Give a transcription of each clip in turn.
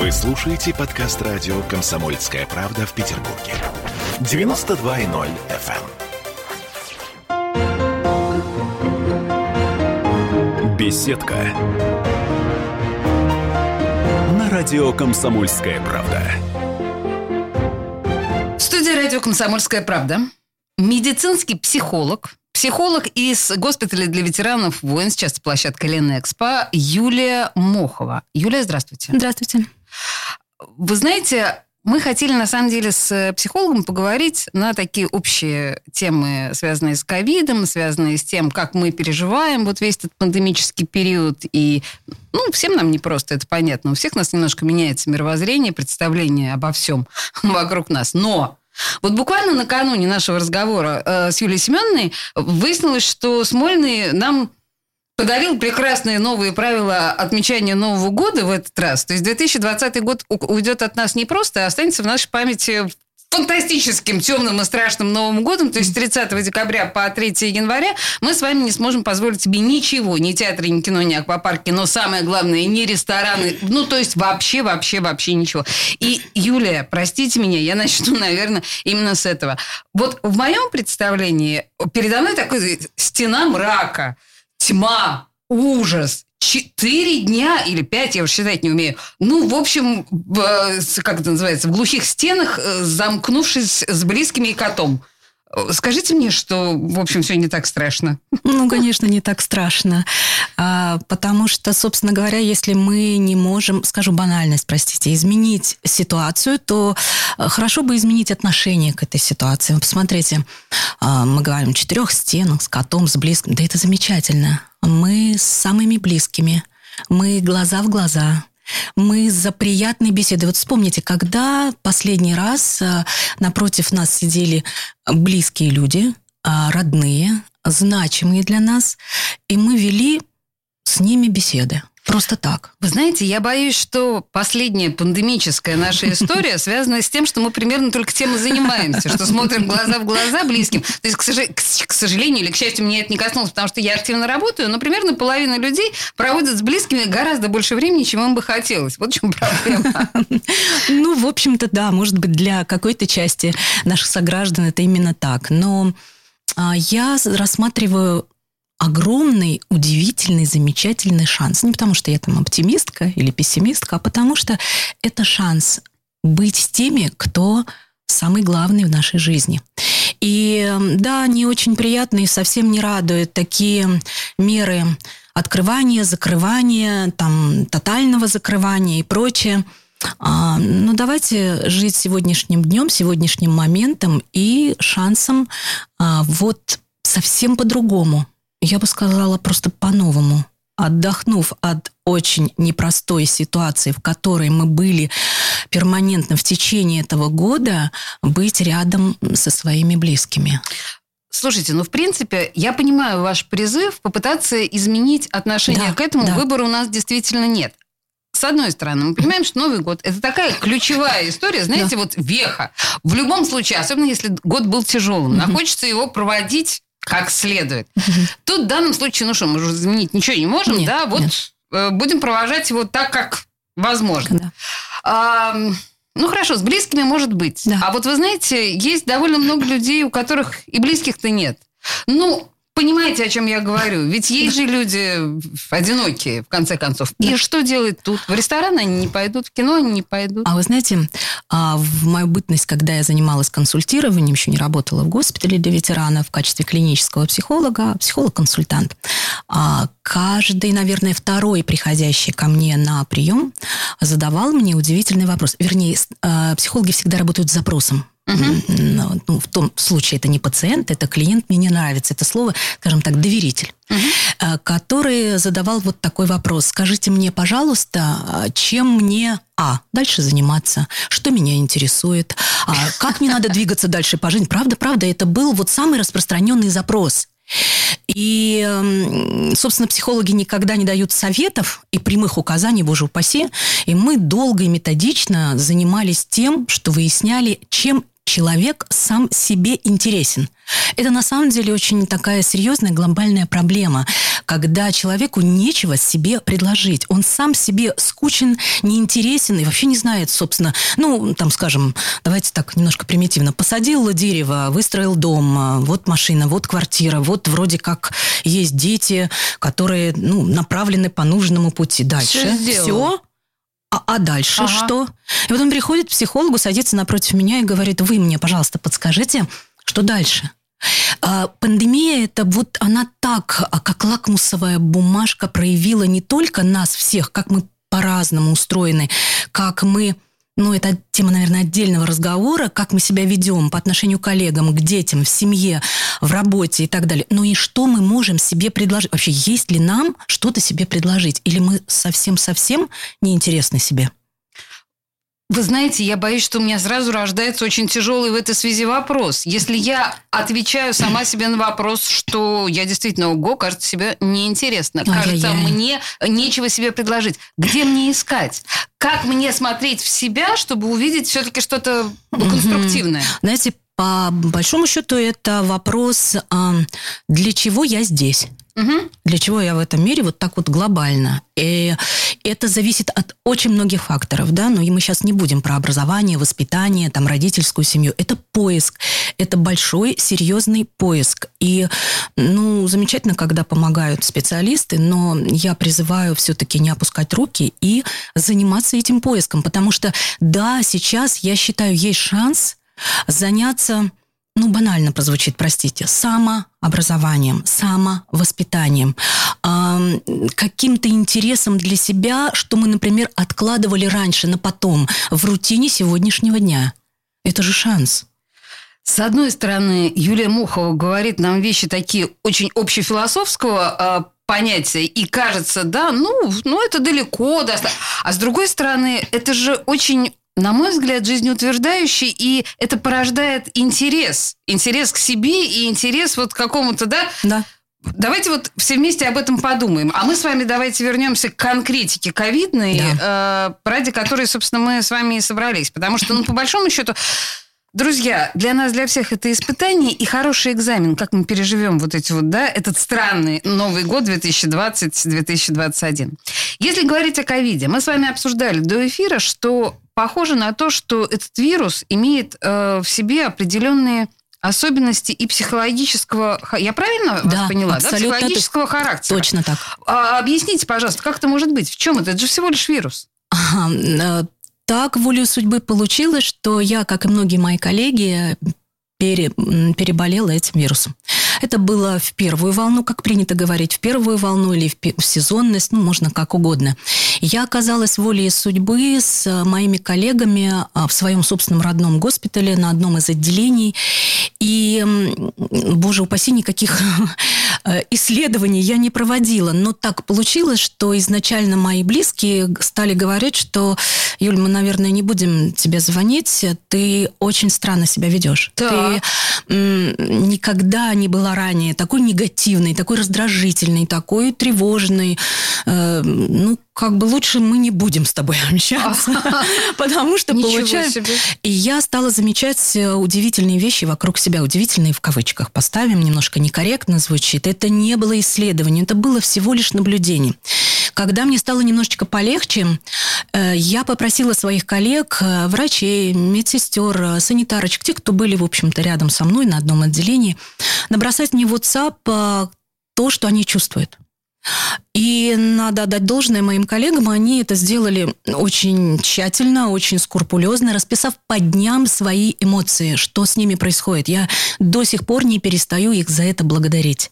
Вы слушаете подкаст радио «Комсомольская правда» в Петербурге. 92.0 FM. эм. Беседка. На радио «Комсомольская правда». В студии радио «Комсомольская правда» медицинский психолог, психолог из госпиталя для ветеранов войн, сейчас площадка Ленэкспо, Юлия Мохова. Юлия, здравствуйте. Здравствуйте. Вы знаете, мы хотели, на самом деле, с психологом поговорить на такие общие темы, связанные с ковидом, связанные с тем, как мы переживаем вот весь этот пандемический период. И, ну, всем нам непросто, это понятно. У всех нас немножко меняется мировоззрение, представление обо всем вокруг нас. Но вот буквально накануне нашего разговора э, с Юлией Семеновной выяснилось, что Смольный нам подарил прекрасные новые правила отмечания Нового года в этот раз. То есть 2020 год уйдет от нас не просто, а останется в нашей памяти фантастическим, темным и страшным Новым годом, то есть 30 декабря по 3 января, мы с вами не сможем позволить себе ничего, ни театры, ни кино, ни аквапарки, но самое главное, ни рестораны, ну, то есть вообще, вообще, вообще ничего. И, Юлия, простите меня, я начну, наверное, именно с этого. Вот в моем представлении передо мной такой стена мрака, тьма, ужас, четыре дня или пять, я уже считать не умею. Ну, в общем, как это называется, в глухих стенах, э, замкнувшись с близкими и котом. Скажите мне, что, в общем, все не так страшно. Ну, конечно, не так страшно. А, потому что, собственно говоря, если мы не можем, скажу банальность, простите, изменить ситуацию, то э, хорошо бы изменить отношение к этой ситуации. Посмотрите, а, мы говорим четырех стенах, с котом, с близким. Да это замечательно. Мы с самыми близкими. Мы глаза в глаза, мы за приятные беседы. Вот вспомните, когда последний раз э, напротив нас сидели близкие люди, а, родные, значимые для нас, и мы вели с ними беседы. Просто так. Вы знаете, я боюсь, что последняя пандемическая наша история связана с тем, что мы примерно только тем и занимаемся, что смотрим глаза в глаза близким. То есть, к, сожалению или к счастью, мне это не коснулось, потому что я активно работаю, но примерно половина людей проводят с близкими гораздо больше времени, чем им бы хотелось. Вот в чем проблема. Ну, в общем-то, да, может быть, для какой-то части наших сограждан это именно так. Но а, я рассматриваю огромный, удивительный, замечательный шанс. Не потому, что я там оптимистка или пессимистка, а потому что это шанс быть теми, кто самый главный в нашей жизни. И да, не очень приятно и совсем не радует такие меры открывания, закрывания, там, тотального закрывания и прочее. А, ну, давайте жить сегодняшним днем, сегодняшним моментом и шансом а, вот совсем по-другому я бы сказала, просто по-новому. Отдохнув от очень непростой ситуации, в которой мы были перманентно в течение этого года, быть рядом со своими близкими. Слушайте, ну, в принципе, я понимаю ваш призыв попытаться изменить отношение да, к этому. Да. Выбора у нас действительно нет. С одной стороны, мы понимаем, что Новый год – это такая ключевая история, знаете, да. вот веха. В любом случае, особенно если год был тяжелым, mm хочется его проводить как следует. Тут в данном случае, ну что, мы уже изменить ничего не можем, нет, да, вот нет. Э, будем провожать его так, как возможно. Да. А, ну хорошо, с близкими может быть. Да. А вот вы знаете, есть довольно много людей, у которых и близких-то нет. Ну, понимаете, о чем я говорю? Ведь есть же люди одинокие, в конце концов. Да. И что делать тут? В ресторан они не пойдут, в кино они не пойдут. А вы знаете, а, в мою бытность, когда я занималась консультированием, еще не работала в госпитале для ветеранов в качестве клинического психолога, психолог-консультант, а, каждый, наверное, второй приходящий ко мне на прием задавал мне удивительный вопрос. Вернее, а, психологи всегда работают с запросом. Угу. Ну, в том случае это не пациент, это клиент, мне не нравится это слово, скажем так, доверитель, угу. который задавал вот такой вопрос. Скажите мне, пожалуйста, чем мне а, дальше заниматься, что меня интересует, а, как мне надо двигаться дальше по жизни. Правда, правда, это был вот самый распространенный запрос. И, собственно, психологи никогда не дают советов и прямых указаний, боже упаси. И мы долго и методично занимались тем, что выясняли, чем человек сам себе интересен. Это на самом деле очень такая серьезная глобальная проблема, когда человеку нечего себе предложить. Он сам себе скучен, неинтересен и вообще не знает, собственно, ну, там, скажем, давайте так немножко примитивно. Посадил дерево, выстроил дом, вот машина, вот квартира, вот вроде как есть дети, которые ну, направлены по нужному пути. Дальше все, сделал. А, а дальше Ага. что? И потом приходит к психологу, садится напротив меня и говорит, вы мне, пожалуйста, подскажите, что дальше? А, Пандемия, это вот она так, а, как лакмусовая бумажка, проявила не только нас всех, как мы по-разному устроены, как мы, ну, это тема, наверное, отдельного разговора, как мы себя ведем по отношению к коллегам, к детям, в семье, в работе и так далее. Но и что мы можем себе предложить? Вообще, есть ли нам что-то себе предложить? Или мы совсем-совсем неинтересны себе? Вы знаете, я боюсь, что у меня сразу рождается очень тяжелый в этой связи вопрос. Если я отвечаю сама себе на вопрос, что я действительно, ого, кажется, себе неинтересно. Кажется, мне нечего себе предложить. Где мне искать? Как мне смотреть в себя, чтобы увидеть все-таки что-то конструктивное? Знаете, по большому счету это вопрос, а, для чего я здесь? Мгм. Для чего я в этом мире вот так вот глобально? И это зависит от очень многих факторов, да, но мы сейчас не будем про образование, воспитание, там, родительскую семью. Это поиск, это большой, серьезный поиск. И, ну, замечательно, когда помогают специалисты, но я призываю все-таки не опускать руки и заниматься этим поиском, потому что, да, сейчас, я считаю, есть шанс заняться ну, банально прозвучит, простите, самообразованием, самовоспитанием, ам, каким-то интересом для себя, что мы, например, откладывали раньше на потом в рутине сегодняшнего дня. Это же шанс. С одной стороны, Юлия Мухова говорит нам вещи такие очень общефилософского а, понятия, и кажется, да, ну, ну это далеко, да. А с другой стороны, это же очень на мой взгляд, жизнеутверждающий, и это порождает интерес. Интерес к себе и интерес вот к какому-то, да, Да. Давайте вот все вместе об этом подумаем. А мы с вами давайте вернемся к конкретике ковидной, э, ради которой, собственно, мы с вами и собрались. Потому что, ну, по большому счету, друзья, для нас, для всех это испытание и хороший экзамен, как мы переживем вот эти вот, да, этот странный Новый год 2020-2021. Если говорить о ковиде, мы с вами обсуждали до эфира, что похоже на то, что этот вирус имеет э, в себе определенные особенности и психологического... Я правильно Да, вас поняла? Да, абсолютно психологического характера. Точно так. А, объясните, пожалуйста, как это может быть? В чем это? Это же всего лишь вирус. Ага, э, так волю судьбы получилось, что я, как и многие мои коллеги, пере- переболела этим вирусом. Это было в первую волну, как принято говорить, в первую волну или в, в сезонность, ну, можно как угодно. Я оказалась волей судьбы с э, моими коллегами а, в своем собственном родном госпитале на одном из отделений. И, боже упаси, никаких э, исследований я не проводила. Но так получилось, что изначально мои близкие стали говорить, что, Юль, мы, наверное, не будем тебе звонить, ты очень странно себя ведешь. Так. Ты никогда не была ранее такой негативной, такой раздражительной, такой тревожной. Э, ну, как бы лучше мы не будем с тобой общаться, потому что получаем... себе. И я стала замечать э, удивительные вещи вокруг себя. Удивительные в кавычках поставим, немножко некорректно звучит. Это не было исследованием, это было всего лишь наблюдение. Когда мне стало немножечко полегче, э, я попросила своих коллег, э, врачей, медсестер, санитарочек, тех, кто были, в общем-то, рядом со мной на одном отделении, набросать мне в WhatsApp то, что они чувствуют. И надо отдать должное моим коллегам, они это сделали очень тщательно, очень скрупулезно, расписав по дням свои эмоции, что с ними происходит. Я до сих пор не перестаю их за это благодарить.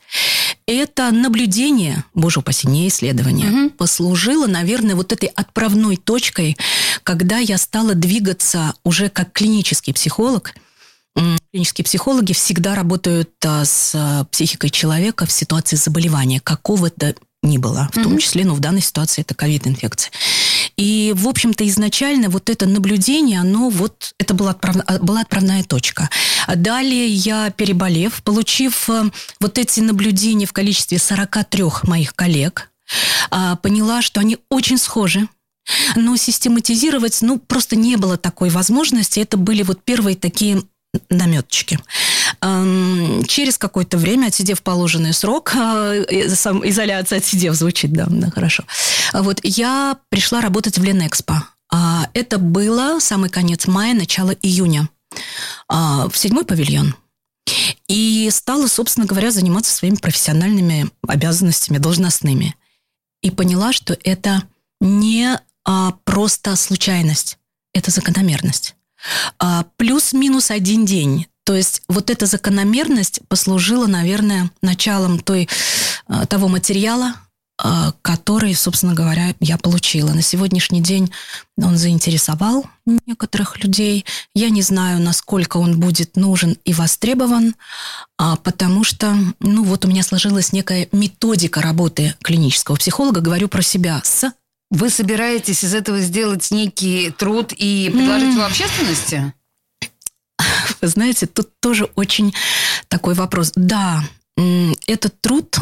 Это наблюдение, боже упаси, не исследование, Мгм. послужило, наверное, вот этой отправной точкой, когда я стала двигаться уже как клинический психолог. Клинические психологи всегда работают а, с а, психикой человека в ситуации заболевания, какого-то ни было, в том числе, ну, в данной ситуации это ковид-инфекция. И, в общем-то, изначально вот это наблюдение, оно вот, это была, отправ- а, была отправная точка. А Далее я, переболев, получив вот эти наблюдения в количестве 43 моих коллег, поняла, что они очень схожи, но систематизировать, ну, просто не было такой возможности. Это были вот первые такие наметочки. Эм, через какое-то время, отсидев положенный срок, э, сам изоляция отсидев звучит, да, да, хорошо. Вот я пришла работать в Ленэкспо. А, это было самый конец мая, начало июня. А, в седьмой павильон. И стала, собственно говоря, заниматься своими профессиональными обязанностями, должностными. И поняла, что это не а, просто случайность, это закономерность. А, плюс-минус один день. То есть вот эта закономерность послужила, наверное, началом той, а, того материала, а, который, собственно говоря, я получила. На сегодняшний день он заинтересовал некоторых людей. Я не знаю, насколько он будет нужен и востребован, потому что, ну вот у меня сложилась некая методика работы клинического психолога, говорю про себя, с вы собираетесь из этого сделать некий труд и предложить его общественности? Вы знаете, тут тоже очень такой вопрос. Да, этот труд,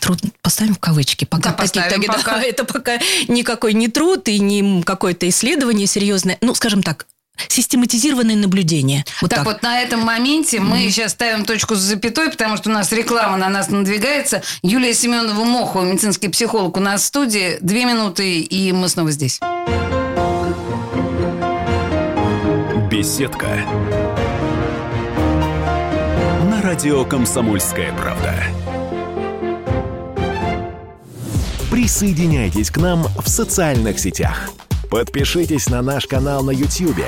труд поставим в кавычки, пока, да, поставим, таки, пока. Да, это пока никакой не труд и не какое-то исследование серьезное, ну, скажем так, систематизированное наблюдение. Вот так, так вот на этом моменте мы сейчас ставим точку с запятой, потому что у нас реклама на нас надвигается. Юлия Семенова Мохова, медицинский психолог, у нас в студии. Две минуты, и мы снова здесь. Беседка радио «Комсомольская правда». Присоединяйтесь к нам в социальных сетях. Подпишитесь на наш канал на YouTube.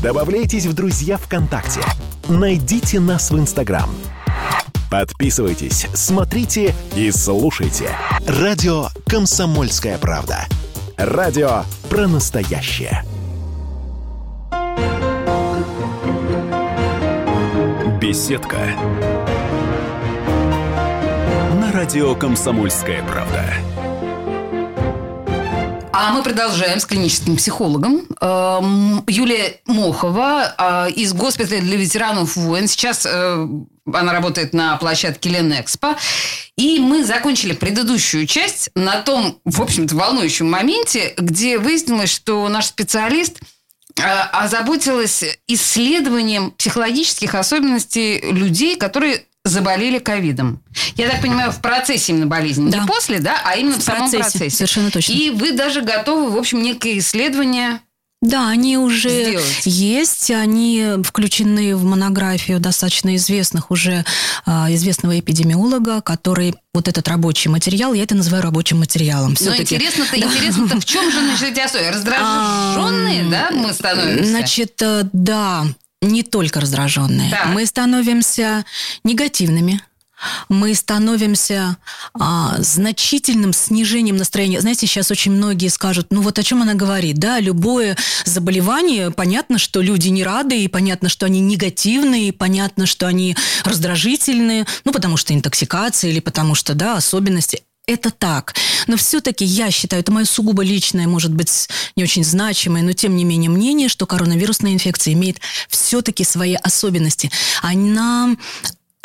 Добавляйтесь в друзья ВКонтакте. Найдите нас в Инстаграм. Подписывайтесь, смотрите и слушайте. Радио «Комсомольская правда». Радио про настоящее. Беседка. На радио Комсомольская правда. А мы продолжаем с клиническим психологом. Эм, Юлия Мохова э, из госпиталя для ветеранов войн. Сейчас э, она работает на площадке Ленэкспо. И мы закончили предыдущую часть на том, в общем-то, волнующем моменте, где выяснилось, что наш специалист – а, озаботилась исследованием психологических особенностей людей, которые заболели ковидом. Я так понимаю, в процессе именно болезни. Да. Не после, да, а именно в, в самом процессе. процессе. Совершенно точно. И вы даже готовы, в общем, некое исследование да, они уже сделать. есть, они включены в монографию достаточно известных уже а, известного эпидемиолога, который вот этот рабочий материал, я это называю рабочим материалом. Но интересно-то, да. интересно-то, в чем же значит эти особенности? Раздраженные, а, да, мы становимся? Значит, э, да, не только раздраженные. Так. Мы становимся негативными мы становимся а, значительным снижением настроения. Знаете, сейчас очень многие скажут, ну вот о чем она говорит, да, любое заболевание, понятно, что люди не рады, и понятно, что они негативные, и понятно, что они раздражительные, ну потому что интоксикация или потому что, да, особенности это так. Но все-таки я считаю, это мое сугубо личное, может быть, не очень значимое, но тем не менее мнение, что коронавирусная инфекция имеет все-таки свои особенности. Она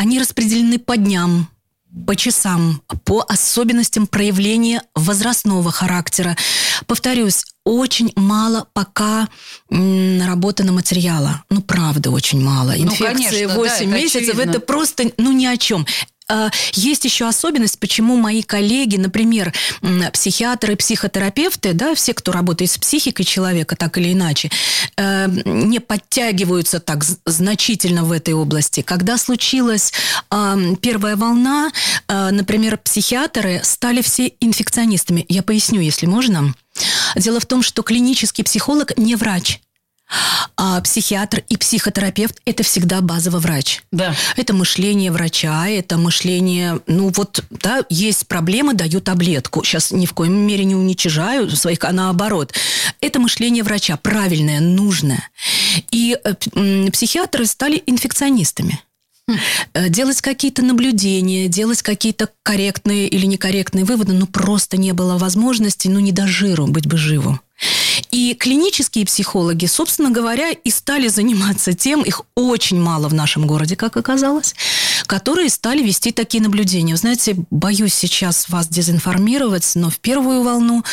они распределены по дням, по часам, по особенностям проявления возрастного характера. Повторюсь, очень мало пока наработано материала. Ну, правда, очень мало. Инфекция ну, конечно, 8 да, месяцев это, это просто ну ни о чем. А, есть еще особенность, почему мои коллеги, например, психиатры, психотерапевты, да, все, кто работает с психикой человека, так или иначе, э, не подтягиваются так значительно в этой области. Когда случилась первая волна, э, например, психиатры стали все инфекционистами. Я поясню, если можно. Дело в том, что клинический психолог не врач. А психиатр и психотерапевт – это всегда базовый врач. Да. Это мышление врача, это мышление, ну вот, да, есть проблема, даю таблетку. Сейчас ни в коем мере не уничижаю своих, а наоборот. Это мышление врача, правильное, нужное. И э, психиатры стали инфекционистами э, делать какие-то наблюдения, делать какие-то корректные или некорректные выводы, ну, просто не было возможности, ну, не до жиру, быть бы живу. И клинические психологи, собственно говоря, и стали заниматься тем, их очень мало в нашем городе, как оказалось, которые стали вести такие наблюдения. Вы знаете, боюсь сейчас вас дезинформировать, но в первую волну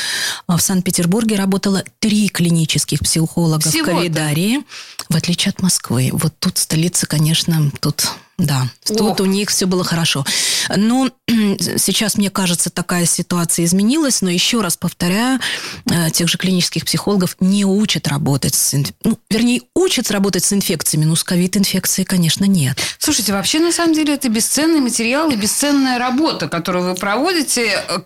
а, в Санкт-Петербурге работало три клинических психолога в Ковидарии, в отличие от Москвы. Вот тут столица, конечно, тут да, тут у них все было хорошо. Но сейчас, мне кажется, такая ситуация изменилась, но еще раз повторяю, э, тех же клинических психологов не учат работать с... Ну, вернее, учат работать с инфекциями, но с ковид-инфекцией, конечно, нет. Слушайте, вообще, на самом деле, это бесценный материал и бесценная работа, которую вы проводите, э,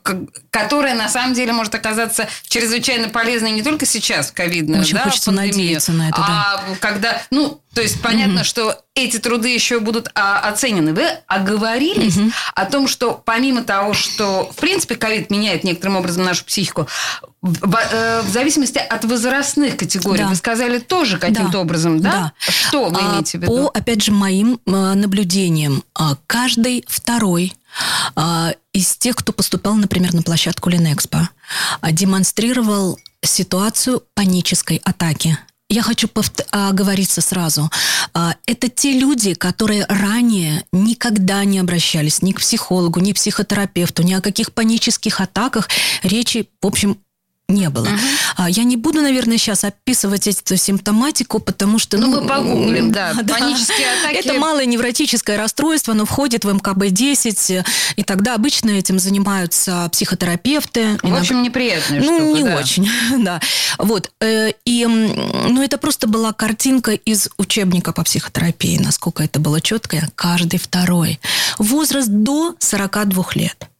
которая, на самом деле, может оказаться чрезвычайно полезной не только сейчас, в ковидную, Очень да, хочется пандемию, надеяться на это, да. а когда, ну, то есть понятно, mm что эти труды еще будут а, оценены. Вы оговорились mm о том, что помимо того, что в принципе ковид меняет некоторым образом нашу психику, в, э, зависимости от возрастных категорий, да. вы сказали тоже каким-то да. образом, да? да? Что вы а, имеете в виду? По, опять же, моим э, наблюдениям, а, каждый второй из тех, кто поступал, например, на площадку Ленэкспо, демонстрировал ситуацию панической атаки я хочу оговориться сразу. А, это те люди, которые ранее никогда не обращались ни к психологу, ни к психотерапевту, ни о каких панических атаках речи, в общем, не было. Угу. Я не буду, наверное, сейчас описывать эту симптоматику, потому что... Ну, ну мы погуглим, да. да. Панические атаки... Это малое невротическое расстройство, оно входит в МКБ-10, и тогда обычно этим занимаются психотерапевты. В общем, неприятная Ну, штука, не да. очень, да. Вот. Э, и, ну, это просто была картинка из учебника по психотерапии, насколько это было четко. Каждый второй. Возраст до 42 лет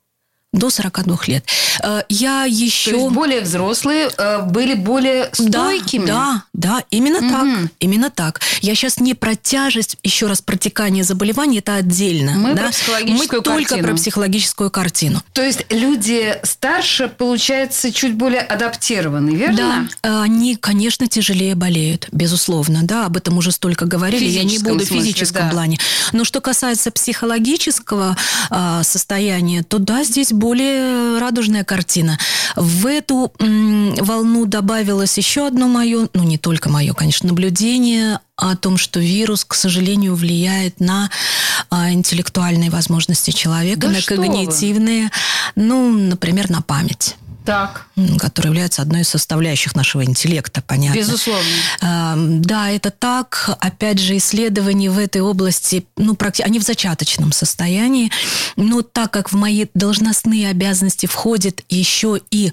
до 42 лет. Э, я еще... То есть более взрослые э, были более стойкими? Да, да, да именно угу. так. Именно так. Я сейчас не про тяжесть, еще раз, протекание заболеваний, это отдельно. Мы да? про психологическую Мы только картину. про психологическую картину. То есть люди старше, получается, чуть более адаптированы, верно? Да, они, конечно, тяжелее болеют, безусловно. Да, об этом уже столько говорили, я не буду в физическом да. плане. Но что касается психологического состояния, то да, здесь более радужная картина. В эту волну добавилось еще одно мое, ну не только мое, конечно, наблюдение о том, что вирус, к сожалению, влияет на а, интеллектуальные возможности человека, да на когнитивные, вы? ну, например, на память так. которая является одной из составляющих нашего интеллекта, понятно. Безусловно. Да, это так. Опять же, исследования в этой области, ну, практи... они в зачаточном состоянии, но так как в мои должностные обязанности входит еще и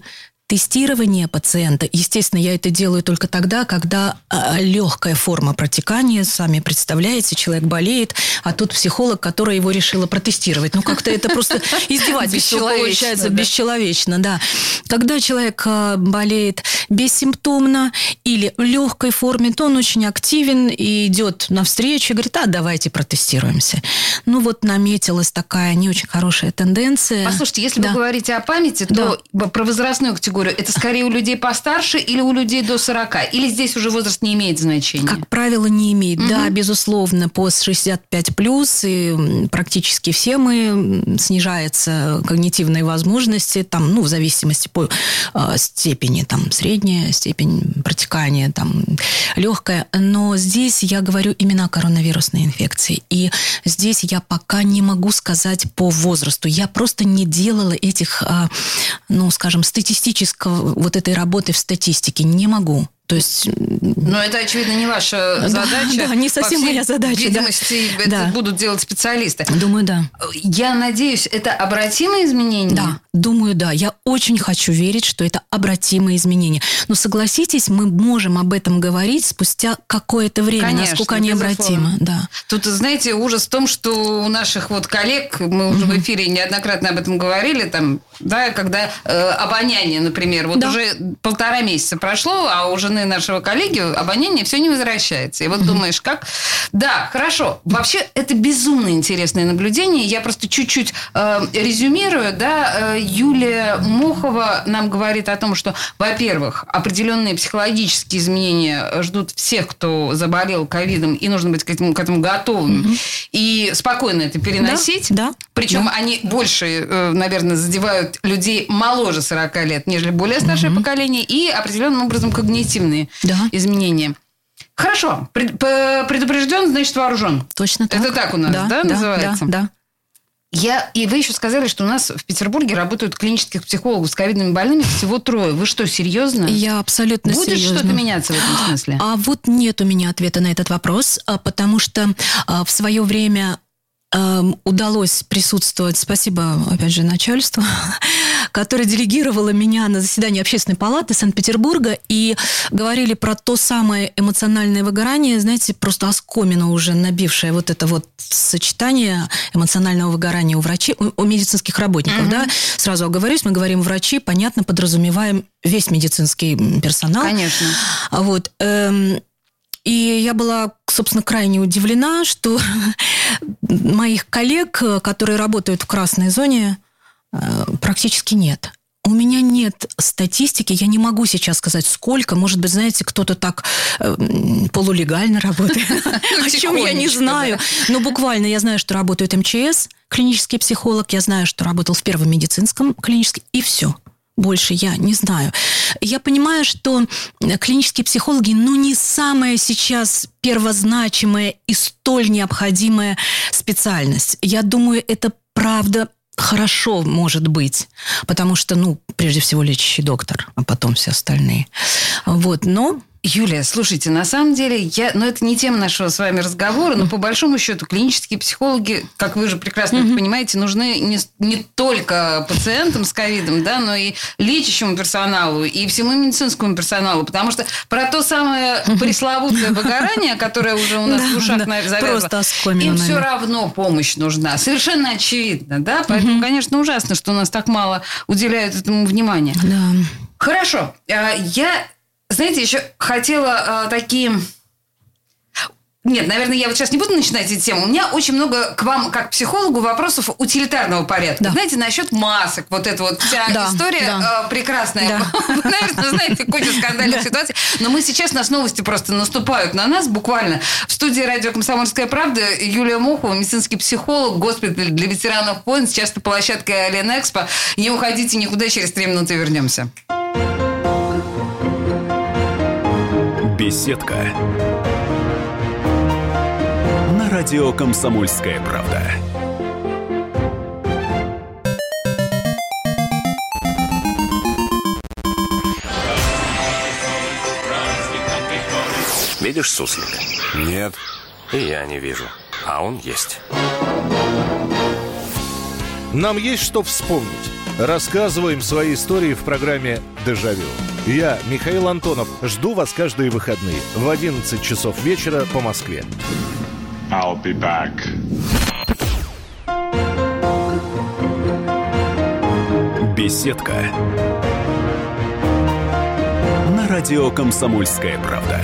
тестирование пациента, естественно, я это делаю только тогда, когда а, легкая форма протекания, сами представляете, человек болеет, а тут психолог, который его решила протестировать. Ну, как-то это просто издевательство получается, бесчеловечно, да. Когда человек а, болеет бессимптомно или в легкой форме, то он очень активен и идет навстречу и говорит, а давайте протестируемся. Ну, вот наметилась такая не очень хорошая тенденция. Послушайте, если да. вы говорите о памяти, то да. про возрастную категорию категорию, это скорее у людей постарше или у людей до 40? Или здесь уже возраст не имеет значения? Как правило, не имеет. Угу. Да, безусловно, по 65 плюс и практически все мы снижаются когнитивные возможности, там, ну, в зависимости по э, степени, там, средняя степень протекания, там, легкая. Но здесь я говорю именно о коронавирусной инфекции. И здесь я пока не могу сказать по возрасту. Я просто не делала этих, э, ну, скажем, статистических поиска вот этой работы в статистике не могу. То есть... Но это, очевидно, не ваша задача. Да, не совсем моя задача. видимости, да. это да. будут делать специалисты. Думаю, да. Я надеюсь, это обратимые изменения? Да, думаю, да. Я очень хочу верить, что это обратимые изменения. Но согласитесь, мы можем об этом говорить спустя какое-то время, Конечно, насколько они обратимы. Да. Тут, знаете, ужас в том, что у наших вот коллег, мы уже угу. в эфире неоднократно об этом говорили, там, да, когда э, обоняние, например, вот да. уже полтора месяца прошло, а уже жены нашего коллеги обоняние все не возвращается. И вот думаешь, как? Да, хорошо. Вообще, это безумно интересное наблюдение. Я просто чуть-чуть э, резюмирую. Да, э, Юлия Мохова нам говорит о том, что, во-первых, определенные психологические изменения ждут всех, кто заболел ковидом, и нужно быть к этому, к этому готовым. Угу. И спокойно это переносить. Да, да. Причем да. они больше, э, наверное, задевают людей моложе 40 лет, нежели более старшее угу. поколение, и определенным образом когнитивно позитивные да. изменения. Хорошо. Предупрежден, значит вооружен. Точно так. Это так у нас, да, да, да называется? Да, да. Я, и вы еще сказали, что у нас в Петербурге работают клинических психологов с ковидными больными всего трое. Вы что, серьезно? Я абсолютно Будет серьезно. что-то меняться в этом смысле? А вот нет у меня ответа на этот вопрос, а, потому что а, в свое время Эм, удалось присутствовать, спасибо, опять же, начальству, которое делегировало меня на заседание Общественной палаты Санкт-Петербурга, и говорили про то самое эмоциональное выгорание, знаете, просто оскомину уже набившее вот это вот сочетание эмоционального выгорания у врачей, у, у медицинских работников, угу. да, сразу оговорюсь, мы говорим врачи, понятно, подразумеваем весь медицинский персонал. Конечно. Вот. Эм, и я была, собственно, крайне удивлена, что моих коллег, которые работают в красной зоне, э, практически нет. У меня нет статистики, я не могу сейчас сказать, сколько. Может быть, знаете, кто-то так э, полулегально работает, о чем я не знаю. Но буквально я знаю, что работает МЧС, клинический психолог, я знаю, что работал в первом медицинском клиническом, и все больше я не знаю. Я понимаю, что клинические психологи, ну, не самая сейчас первозначимая и столь необходимая специальность. Я думаю, это правда хорошо может быть, потому что, ну, прежде всего лечащий доктор, а потом все остальные. Вот, но Юлия, слушайте, на самом деле, я, ну, это не тема нашего с вами разговора, но по большому счету клинические психологи, как вы же прекрасно mm-hmm. понимаете, нужны не, не только пациентам с ковидом, да, но и лечащему персоналу, и всему медицинскому персоналу, потому что про то самое пресловутое выгорание, которое уже у нас в ушах завязло, им все равно помощь нужна. Совершенно очевидно, да, поэтому, конечно, ужасно, что у нас так мало уделяют этому внимания. Хорошо, а, я знаете, еще хотела э, такие... Нет, наверное, я вот сейчас не буду начинать эти темы. У меня очень много к вам, как психологу, вопросов утилитарного порядка. Да. Знаете, насчет масок, вот эта вот вся да, история да. Э, прекрасная. Да. Вы, наверное, знаете кучу скандальных да. ситуаций. Но мы сейчас, нас новости просто наступают на нас буквально. В студии радио «Комсомольская правда» Юлия Мохова, медицинский психолог, госпиталь для ветеранов войн, сейчас на площадке Ален Экспо. Не уходите никуда, через три минуты вернемся. Беседка. На радио Комсомольская правда. Видишь суслик? Нет. И я не вижу. А он есть. Нам есть что вспомнить. Рассказываем свои истории в программе «Дежавю». Я, Михаил Антонов, жду вас каждые выходные в 11 часов вечера по Москве. I'll be back. Беседка. На радио «Комсомольская правда».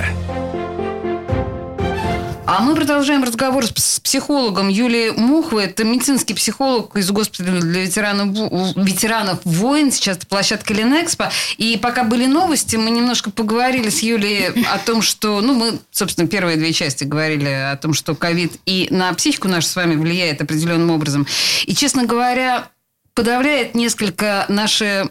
А мы продолжаем разговор с психологом Юлией Муховой. Это медицинский психолог из госпиталя для ветеранов, ветеранов войн. Сейчас это площадка Ленэкспо. И пока были новости, мы немножко поговорили с Юлией о том, что... Ну, мы, собственно, первые две части говорили о том, что ковид и на психику нашу с вами влияет определенным образом. И, честно говоря, подавляет несколько наши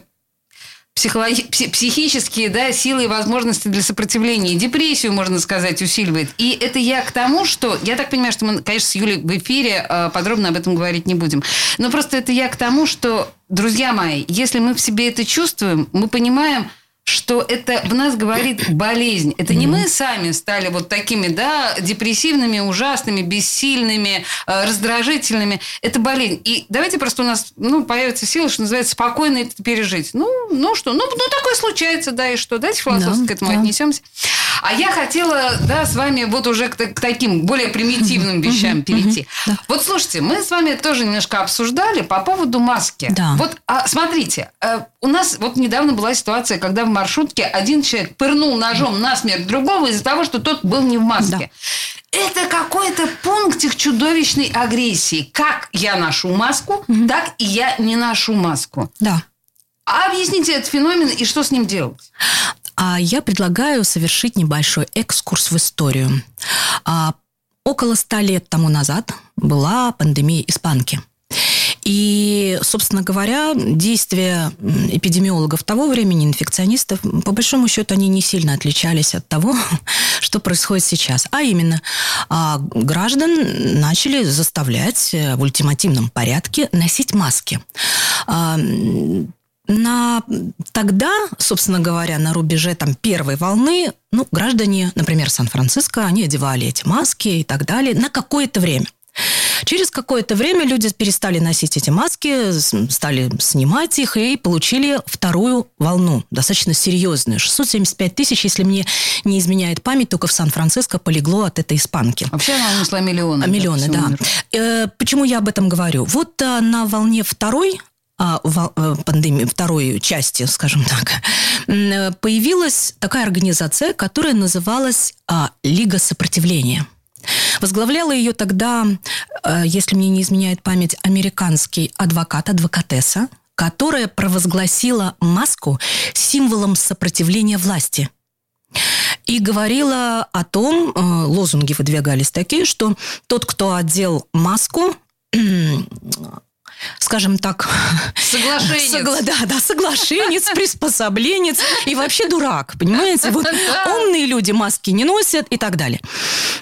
психологи- психические да, силы и возможности для сопротивления. Депрессию, можно сказать, усиливает. И это я к тому, что... Я так понимаю, что мы, конечно, с Юлей в эфире э, подробно об этом говорить не будем. Но просто это я к тому, что, друзья мои, если мы в себе это чувствуем, мы понимаем что это в нас говорит болезнь. Это не мы сами стали вот такими, да, депрессивными, ужасными, бессильными, э, раздражительными. Это болезнь. И давайте просто у нас, ну, появится сила, что называется, спокойно это пережить. Ну, ну что, ну, ну такое случается, да, и что? Давайте философски да, к этому да. отнесемся. А я хотела, да, с вами вот уже к, к таким более примитивным вещам перейти. Вот слушайте, мы с вами тоже немножко обсуждали по поводу маски. Да. Вот а, смотрите, э, у нас вот недавно была ситуация, когда в маршрутке один человек пырнул ножом на смерть другого из-за того, что тот был не в маске. Да. Это какой-то пунктик чудовищной агрессии. Как я ношу маску, угу. так и я не ношу маску. Да. А объясните этот феномен и что с ним делать? А я предлагаю совершить небольшой экскурс в историю. А, около ста лет тому назад была пандемия испанки. И, собственно говоря, действия эпидемиологов того времени, инфекционистов, по большому счету, они не сильно отличались от того, что происходит сейчас. А именно, а, граждан начали заставлять в ультимативном порядке носить маски. А, на тогда, собственно говоря, на рубеже там первой волны, ну, граждане, например, Сан-Франциско, они одевали эти маски и так далее на какое-то время. Через какое-то время люди перестали носить эти маски, стали снимать их и получили вторую волну, достаточно серьезную. 675 тысяч, если мне не изменяет память, только в Сан-Франциско полегло от этой испанки. Вообще она унесла миллионы. Миллионы, да. да. Э, почему я об этом говорю? Вот э, на волне второй а, пандемии, второй части, скажем так, появилась такая организация, которая называлась а, Лига сопротивления. Возглавляла ее тогда, э, если мне не изменяет память, американский адвокат, адвокатесса, которая провозгласила маску символом сопротивления власти. И говорила о том, э, лозунги выдвигались такие, что тот, кто одел маску, скажем так... Соглашенец. Согла, да, да, соглашенец, приспособленец и вообще дурак, понимаете? Вот умные люди маски не носят и так далее.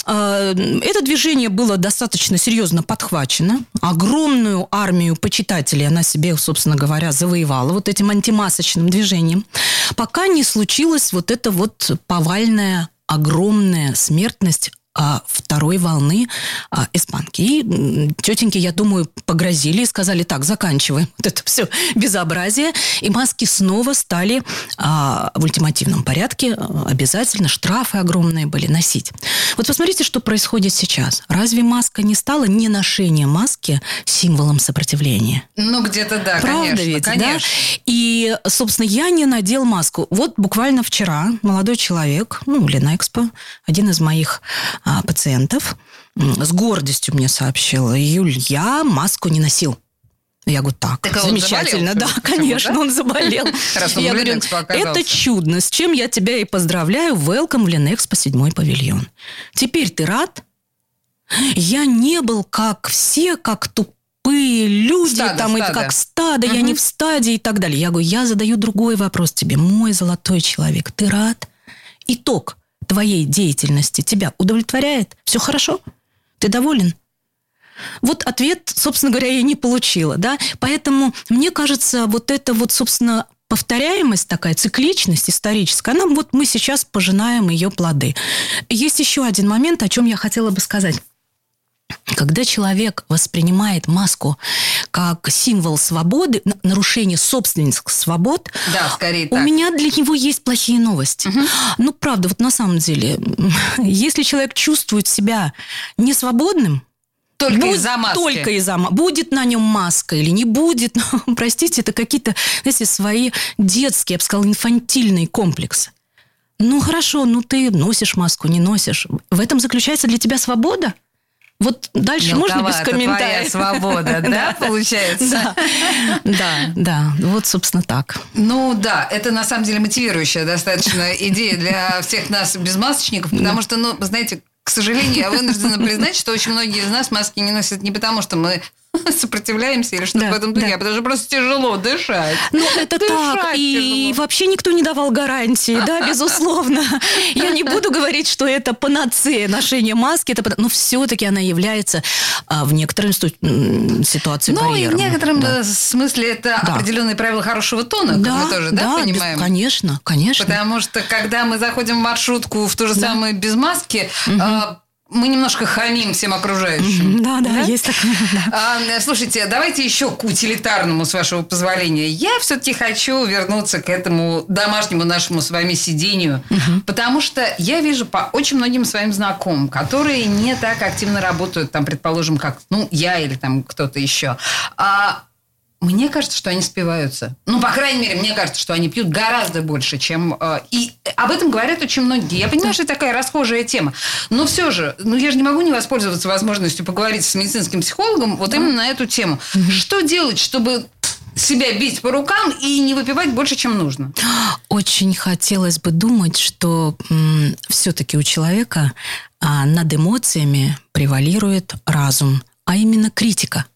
А, это движение было достаточно серьезно подхвачено. Огромную армию почитателей она себе, собственно говоря, завоевала вот этим антимасочным движением. Пока не случилась вот эта вот повальная огромная смертность второй волны а, испанки. И тетеньки, я думаю, погрозили и сказали, так, заканчиваем вот это все безобразие. И маски снова стали а, в ультимативном порядке а, обязательно, штрафы огромные были носить. Вот посмотрите, что происходит сейчас. Разве маска не стала не ношение маски символом сопротивления? Ну, где-то да, Правда конечно. ведь, конечно. да? И, собственно, я не надел маску. Вот буквально вчера молодой человек, ну, Ленэкспо, один из моих а, пациентов с гордостью мне сообщила, Юль, я маску не носил. Я говорю, так, так замечательно, да, конечно, да? он заболел. Раз он я говорю, это чудно, с чем я тебя и поздравляю, welcome в Ленэкспо седьмой павильон. Теперь ты рад? Я не был как все, как тупые люди, стадо, там, стадо. И как стадо, угу. я не в стадии и так далее. Я говорю, я задаю другой вопрос тебе, мой золотой человек, ты рад? Итог твоей деятельности тебя удовлетворяет? Все хорошо? Ты доволен? Вот ответ, собственно говоря, я не получила, да, поэтому мне кажется, вот это вот, собственно, повторяемость такая, цикличность историческая, она вот мы сейчас пожинаем ее плоды. Есть еще один момент, о чем я хотела бы сказать. Когда человек воспринимает маску как символ свободы, нарушение собственных свобод, да, скорее у так. меня для него есть плохие новости. Угу. Ну, правда, вот на самом деле, если человек чувствует себя несвободным, только будет, из-за маски. Только из-за маски. Будет на нем маска или не будет. Ну, простите, это какие-то, знаете, свои детские, я бы сказала, инфантильные комплексы. Ну, хорошо, ну ты носишь маску, не носишь. В этом заключается для тебя свобода? Вот дальше можно без комментариев. свобода, да, получается? Да, да, вот, собственно, так. Ну, да, это на самом деле мотивирующая достаточно идея для всех нас безмасочников, потому что, ну, знаете, к сожалению, я вынуждена признать, что очень многие из нас маски не носят не потому, что мы сопротивляемся или что-то да, в этом духе, да. потому что просто тяжело дышать. Ну, это дышать так. И тяжело. вообще никто не давал гарантии, да, безусловно. Я не буду говорить, что это панацея ношение маски, это, но все-таки она является а, в некоторой ситуации ну, барьером. И в некотором да. смысле это да. определенные правила хорошего тона, да, мы тоже, да, да понимаем? Без, конечно, конечно. Потому что, когда мы заходим в маршрутку в то же да. самое без маски, угу мы немножко хамим всем окружающим. Да, да, да? есть такое. Да. А, слушайте, давайте еще к утилитарному, с вашего позволения. Я все-таки хочу вернуться к этому домашнему нашему с вами сидению, угу. потому что я вижу по очень многим своим знакомым, которые не так активно работают, там, предположим, как ну, я или там кто-то еще. А мне кажется, что они спиваются. Ну, по крайней мере, мне кажется, что они пьют гораздо больше, чем... Э, и об этом говорят очень многие. Я понимаю, что это такая расхожая тема. Но все же, ну, я же не могу не воспользоваться возможностью поговорить с медицинским психологом вот да. именно на эту тему. Угу. Что делать, чтобы себя бить по рукам и не выпивать больше, чем нужно? Очень хотелось бы думать, что м, все-таки у человека а, над эмоциями превалирует разум, а именно критика –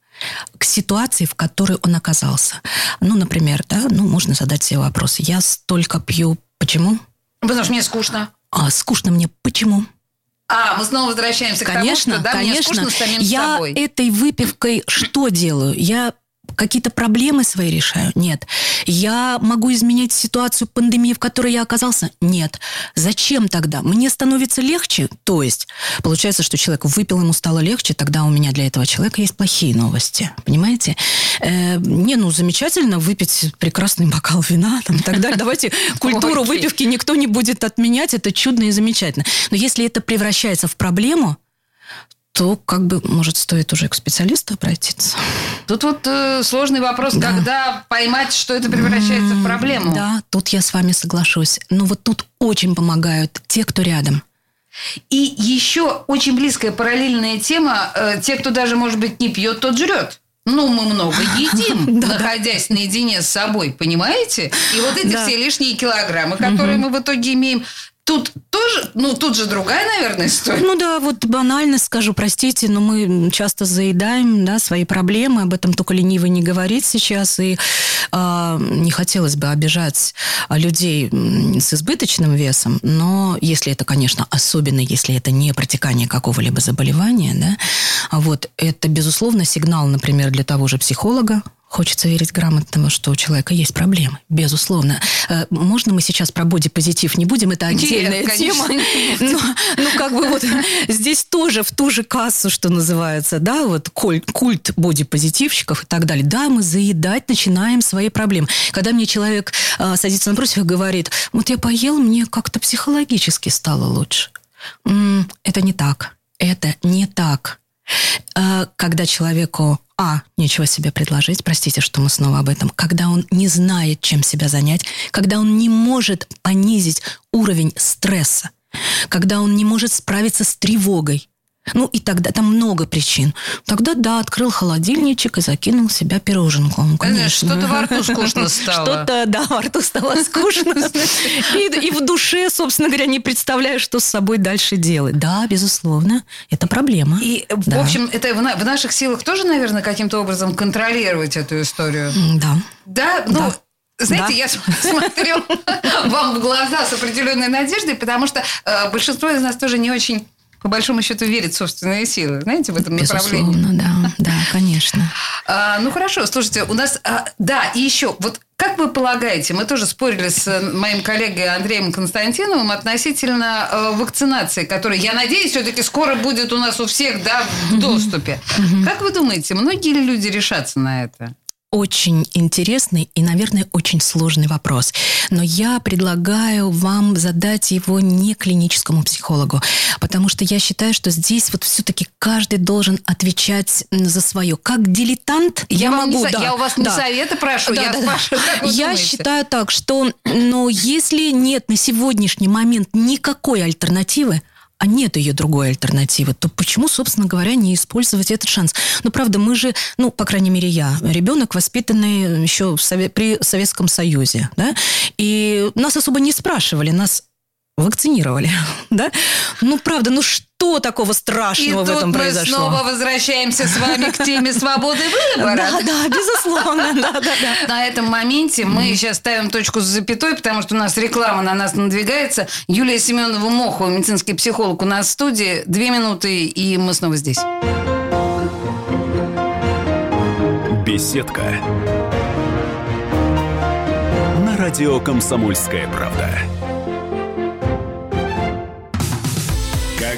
к ситуации, в которой он оказался. Ну, например, да, ну, можно задать себе вопрос. Я столько пью. Почему? Потому что мне скучно. А скучно мне. Почему? А, мы снова возвращаемся конечно, к тому, что да, конечно. мне скучно самим я собой. этой выпивкой что делаю? Я какие-то проблемы свои решаю? Нет. Я могу изменять ситуацию пандемии, в которой я оказался? Нет. Зачем тогда? Мне становится легче? То есть, получается, что человек выпил, ему стало легче, тогда у меня для этого человека есть плохие новости. Понимаете? Э, не, ну, замечательно выпить прекрасный бокал вина там, и так далее. Давайте культуру выпивки никто не будет отменять, это чудно и замечательно. Но если это превращается в проблему, то как бы, может, стоит уже к специалисту обратиться. Тут вот э, сложный вопрос, когда поймать, что это превращается в проблему. Да, тут я с вами соглашусь. Но вот тут очень помогают те, кто рядом. И еще очень близкая параллельная тема. э, те, кто даже, может быть, не пьет, тот жрет. Ну, мы много едим, находясь наедине с собой, понимаете? И вот эти Да. все лишние килограммы, которые мы в итоге имеем, тут тоже, ну, тут же другая, наверное, история. Ну да, вот банально скажу, простите, но мы часто заедаем да, свои проблемы, об этом только ленивый не говорит сейчас, и а, не хотелось бы обижать людей с избыточным весом, но если это, конечно, особенно если это не протекание какого-либо заболевания, да, вот это, безусловно, сигнал, например, для того же психолога, Хочется верить грамотному, что у человека есть проблемы. Безусловно. Э, Можно мы сейчас про бодипозитив не будем? Это отдельная Нет, тема. Но, ну, как бы вот здесь тоже в ту же кассу, что называется, да, вот куль- культ бодипозитивщиков и так далее. Да, мы заедать начинаем свои проблемы. Когда мне человек а, садится напротив и говорит, вот я поел, мне как-то психологически стало лучше. М, Это не так. Это не так. А, Когда человеку а, нечего себе предложить, простите, что мы снова об этом, когда он не знает, чем себя занять, когда он не может понизить уровень стресса, когда он не может справиться с тревогой, ну и тогда там много причин. Тогда да, открыл холодильничек и закинул в себя пироженку. Ну, конечно. Что-то во рту скучно стало. Что-то, да, во рту стало скучно. И, и в душе, собственно говоря, не представляю, что с собой дальше делать. Да, безусловно, это проблема. И, в Да. общем, это в, в наших силах тоже, наверное, каким-то образом контролировать эту историю. Да. Да, ну, Да. знаете, Да. я см- смотрю вам в глаза с определенной надеждой, потому что э, большинство из нас тоже не очень, по большому счету, верит в собственные силы, знаете, в этом направлении. Безусловно, да, да, конечно. А, ну хорошо, слушайте, у нас, а, да, и еще, вот как вы полагаете, мы тоже спорили с моим коллегой Андреем Константиновым относительно э, вакцинации, которая, я надеюсь, все-таки скоро будет у нас у всех, да, в доступе. Как вы думаете, многие ли люди решатся на это? Очень интересный и, наверное, очень сложный вопрос. Но я предлагаю вам задать его не клиническому психологу, потому что я считаю, что здесь вот все-таки каждый должен отвечать за свое. Как дилетант я, не могу, со- да, я у вас не да. советы прошу, Да, я да, да. спрашиваю, как вы Я думаете? считаю так, что ну, если нет на сегодняшний момент никакой альтернативы, а нет ее другой альтернативы, то почему, собственно говоря, не использовать этот шанс? Ну, правда, мы же, ну, по крайней мере, я, ребенок, воспитанный еще Сове- при Советском Союзе, да, и нас особо не спрашивали, нас вакцинировали, да? Ну, правда, ну что такого И страшного в тут этом мы произошло? снова возвращаемся с вами к теме свободы выбора. Да, да, безусловно, да, да, да. На этом моменте мы сейчас ставим точку с запятой, потому что у нас реклама на нас надвигается. Юлия Семенова Мохова, медицинский психолог, у нас в студии. Две минуты, и мы снова здесь. Беседка. На радио «Комсомольская правда».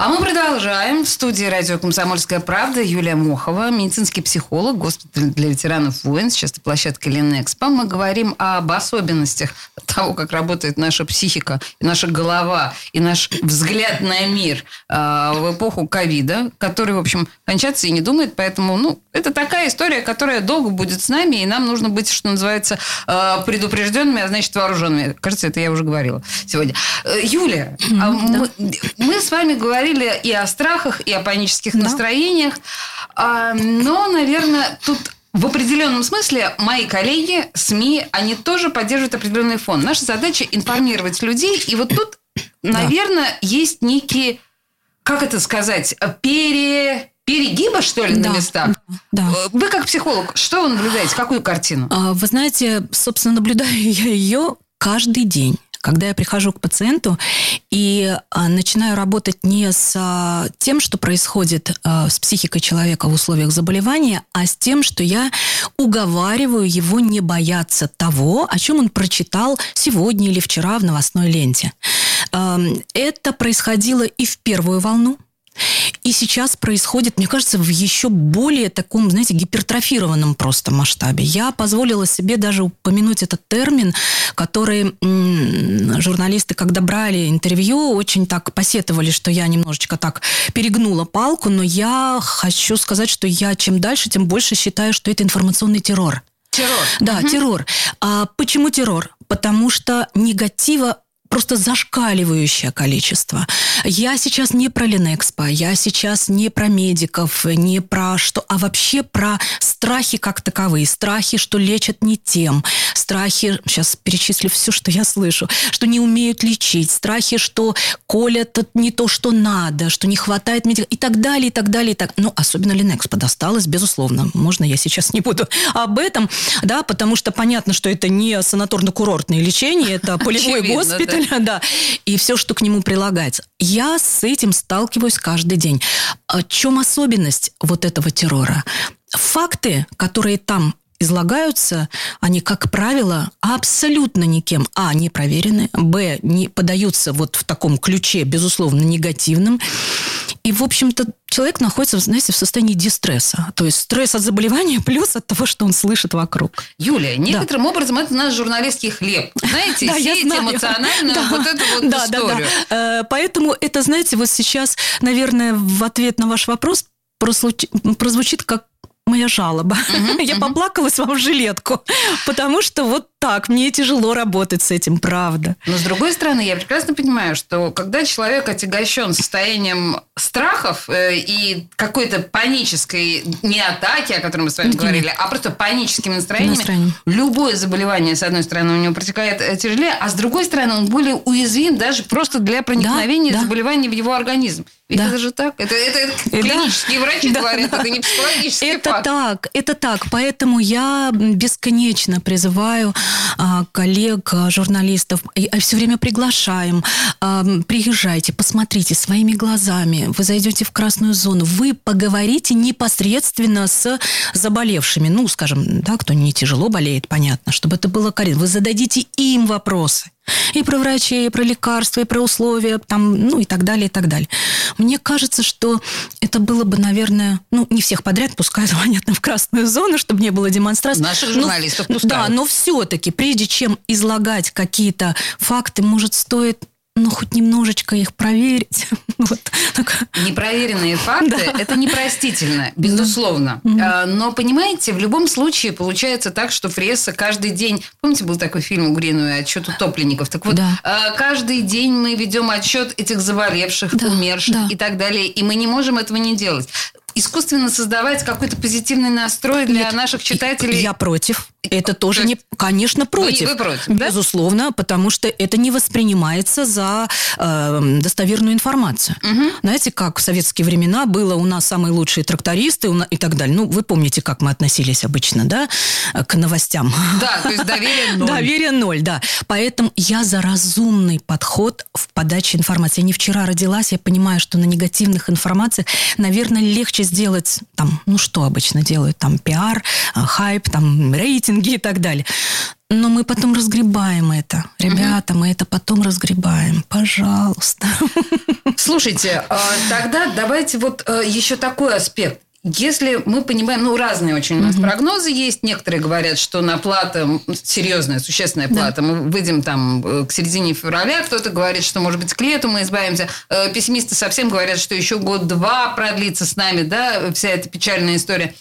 А мы продолжаем. В студии радио «Комсомольская правда» Юлия Мохова, медицинский психолог, госпиталь для ветеранов войн, сейчас это площадка Ленэкспо. Мы говорим об особенностях того, как работает наша психика, и наша голова, и наш взгляд на мир э, в эпоху ковида, который, в общем, кончаться и не думает. Поэтому, ну, это такая история, которая долго будет с нами, и нам нужно быть, что называется, э, предупрежденными, а значит, вооруженными. Кажется, это я уже говорила сегодня. Э, Юлия, а мы, мы с вами говорили и о страхах, и о панических Да. настроениях, а, но, наверное, тут в определенном смысле мои коллеги, СМИ, они тоже поддерживают определенный фон. Наша задача информировать людей, и вот тут, наверное, есть некие, как это сказать, пере, перегибы, что ли, Да, на местах. да. Э, Вы как психолог, что вы наблюдаете, какую картину? А, Вы знаете, собственно, наблюдаю я ее каждый день. Когда я прихожу к пациенту и а, начинаю работать не с а, тем, что происходит а, с психикой человека в условиях заболевания, а с тем, что я уговариваю его не бояться того, о чем он прочитал сегодня или вчера в новостной ленте. Это происходило и в первую волну, и сейчас происходит, мне кажется, в еще более таком, знаете, гипертрофированном просто масштабе. Я позволила себе даже упомянуть этот термин, который журналисты, когда брали интервью, очень так посетовали, что я немножечко так перегнула палку, но я хочу сказать, что я чем дальше, тем больше считаю, что это информационный террор. Террор. Да, террор. А почему террор? Потому что негатива просто зашкаливающее количество. Я сейчас не про Ленэкспо, я сейчас не про медиков, не про что, а вообще про страхи как таковые. Страхи, что лечат не тем. Страхи, сейчас перечислю все, что я слышу, что не умеют лечить. Страхи, что колят не то, что надо, что не хватает медиков и так далее, и так далее. И так. Ну, особенно Ленэкспо досталось, безусловно. Можно я сейчас не буду об этом, да, потому что понятно, что это не санаторно-курортное лечение, это полевой Очевидно, госпиталь, да, и все, что к нему прилагается. Я с этим сталкиваюсь каждый день. В чем особенность вот этого террора? Факты, которые там излагаются, они, как правило, абсолютно никем, а, не проверены, б, не подаются вот в таком ключе, безусловно, негативным. И, в общем-то, человек находится, знаете, в состоянии дистресса. То есть стресс от заболевания плюс от того, что он слышит вокруг. Юлия, некоторым образом это наш журналистский хлеб. Знаете, Да, сеять эмоциональную Да. вот эту вот Да, да, историю. да. Э, Поэтому это, знаете, вот сейчас, наверное, в ответ на ваш вопрос прозвучит как моя жалоба. Я поплакалась вам в жилетку, потому что вот так, мне тяжело работать с этим, правда. Но с другой стороны, я прекрасно понимаю, что когда человек отягощен состоянием страхов э, и какой-то панической не атаки, о которой мы с вами говорили, а просто паническими настроениями, Настроением. любое заболевание, с одной стороны, у него протекает э, тяжелее, а с другой стороны, он более уязвим даже просто для проникновения да. заболевания в его организм. Ведь Да. это же так. Это, это, это Э, да. клинические врачи Да, говорят, да. это не психологический Это факт. так, это так. Поэтому я бесконечно призываю коллег, а, журналистов, и все время приглашаем. а, приезжайте, посмотрите своими глазами. Вы зайдете в красную зону, вы поговорите непосредственно с заболевшими. Ну, скажем, да, кто не тяжело болеет, понятно, чтобы это было корректно. Вы зададите им вопросы. И про врачей, и про лекарства, и про условия, там, ну и так далее, и так далее. Мне кажется, что это было бы, наверное, ну, не всех подряд пускают, понятно, в красную зону, чтобы не было демонстраций. Наших Но- журналистов Да, пускают. но все-таки, прежде чем излагать какие-то факты, может, стоит ну, хоть немножечко их проверить. Вот. Непроверенные факты это непростительно, безусловно. А, Но понимаете, в любом случае получается так, что пресса каждый день. Помните, был такой фильм у Гринуя отчет утопленников? Так вот, Да. а, каждый день мы ведем отчет этих заболевших, Да, умерших да. и так далее. И мы не можем этого не делать. Искусственно создавать какой-то позитивный настрой для Нет, наших читателей. Я против. Это тоже То не... Конечно, против. вы против, да? Безусловно, потому что это не воспринимается за э, достоверную информацию. Знаете, как в советские времена было у нас самые лучшие трактористы и так далее. Ну, вы помните, как мы относились обычно, да, э, к новостям. Да, то есть доверие ноль. Доверие ноль, да. Поэтому я за разумный подход в подаче информации. Я не вчера родилась, я понимаю, что на негативных информациях, наверное, легче сделать, там, ну что обычно делают, там, пиар, а, хайп, там, рейтинги и так далее. Но мы потом разгребаем это. Ребята, мы это потом разгребаем. Пожалуйста. Слушайте, а, тогда давайте вот э, еще такой аспект. Если мы понимаем, ну, разные очень у нас прогнозы есть. Некоторые говорят, что на плата, серьезная, существенная плата, мы выйдем там э, к середине февраля. Кто-то говорит, что, может быть, к лету мы избавимся. Э, Пессимисты совсем говорят, что еще год-два продлится с нами, да, вся эта печальная история.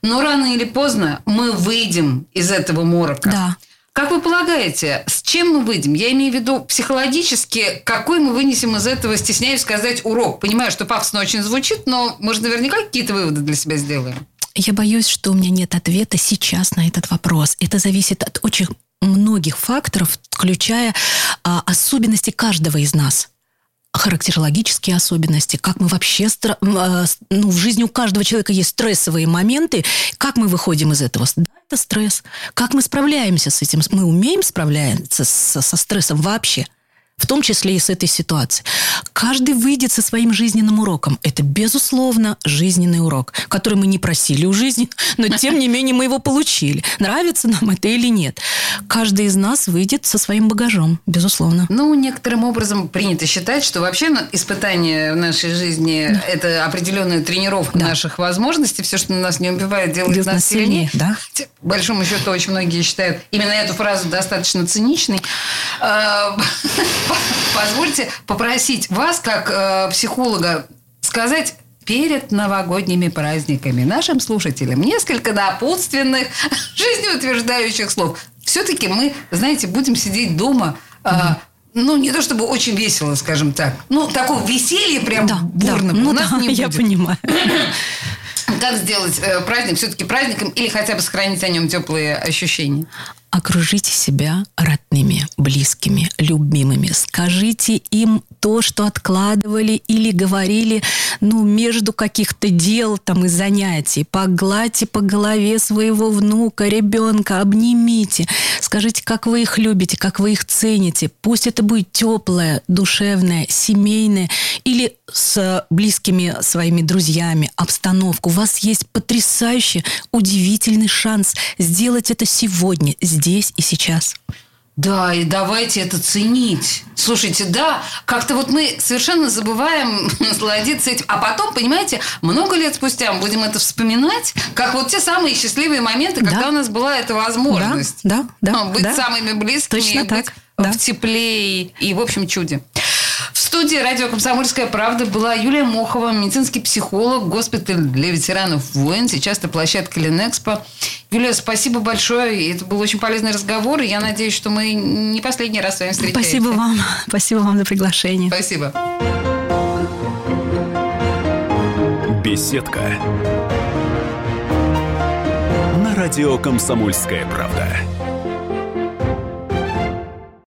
Но рано или поздно мы выйдем из этого морока. Да. Как вы полагаете, с чем мы выйдем? Я имею в виду психологически, какой мы вынесем из этого, стесняюсь сказать, урок. Понимаю, что пафосно очень звучит, но мы же наверняка какие-то выводы для себя сделаем. Я боюсь, что у меня нет ответа сейчас на этот вопрос. Это зависит от очень многих факторов, включая а, особенности каждого из нас характерологические особенности, как мы вообще, а, ну, в жизни у каждого человека есть стрессовые моменты, как мы выходим из этого. Это стресс. Как мы справляемся с этим? Мы умеем справляться со, со стрессом вообще? В том числе и с этой ситуацией. Каждый выйдет со своим жизненным уроком. Это, безусловно, жизненный урок, который мы не просили у жизни, но, тем не менее, мы его получили. Нравится нам это или нет. Каждый из нас выйдет со своим багажом, безусловно. Ну, некоторым образом принято считать, что вообще на- испытание в нашей жизни – это определенная тренировка Да. наших возможностей. Все, что нас не убивает, делает Делает нас сильнее. сильнее, да. Большому счету, очень многие считают именно эту фразу достаточно циничной. Позвольте попросить вас, как э, психолога, сказать перед новогодними праздниками нашим слушателям несколько напутственных, жизнеутверждающих слов. Все-таки мы, знаете, будем сидеть дома, а, ну, не то чтобы очень весело, скажем так. Ну, такого веселья прям Да, да. бурного Ну у нас да, не я будет. понимаю. Как сделать э, праздник все-таки праздником или хотя бы сохранить о нем теплые ощущения? Окружите себя родными, близкими, любимыми. Скажите им то, что откладывали или говорили, ну, между каких-то дел там и занятий. Погладьте по голове своего внука, ребенка, обнимите. Скажите, как вы их любите, как вы их цените. Пусть это будет теплое, душевное, семейное или с близкими своими друзьями, обстановку. У вас есть потрясающий, удивительный шанс сделать это сегодня, здесь и сейчас. Да, и давайте это ценить. Слушайте, да, как-то вот мы совершенно забываем насладиться этим. А потом, понимаете, много лет спустя мы будем это вспоминать, как вот те самые счастливые моменты, когда Да. у нас была эта возможность. Да, да, да, быть да. самыми близкими, Точно быть так, да. в тепле и, в общем, чуде. В студии радио «Комсомольская правда» была Юлия Мохова, медицинский психолог, госпиталь для ветеранов войн. Сейчас это площадка Ленэкспо. Юлия, спасибо большое. Это был очень полезный разговор. И я надеюсь, что мы не последний раз с вами встречаемся. Спасибо вам. Спасибо вам за приглашение. Спасибо. Беседка. На радио «Комсомольская правда».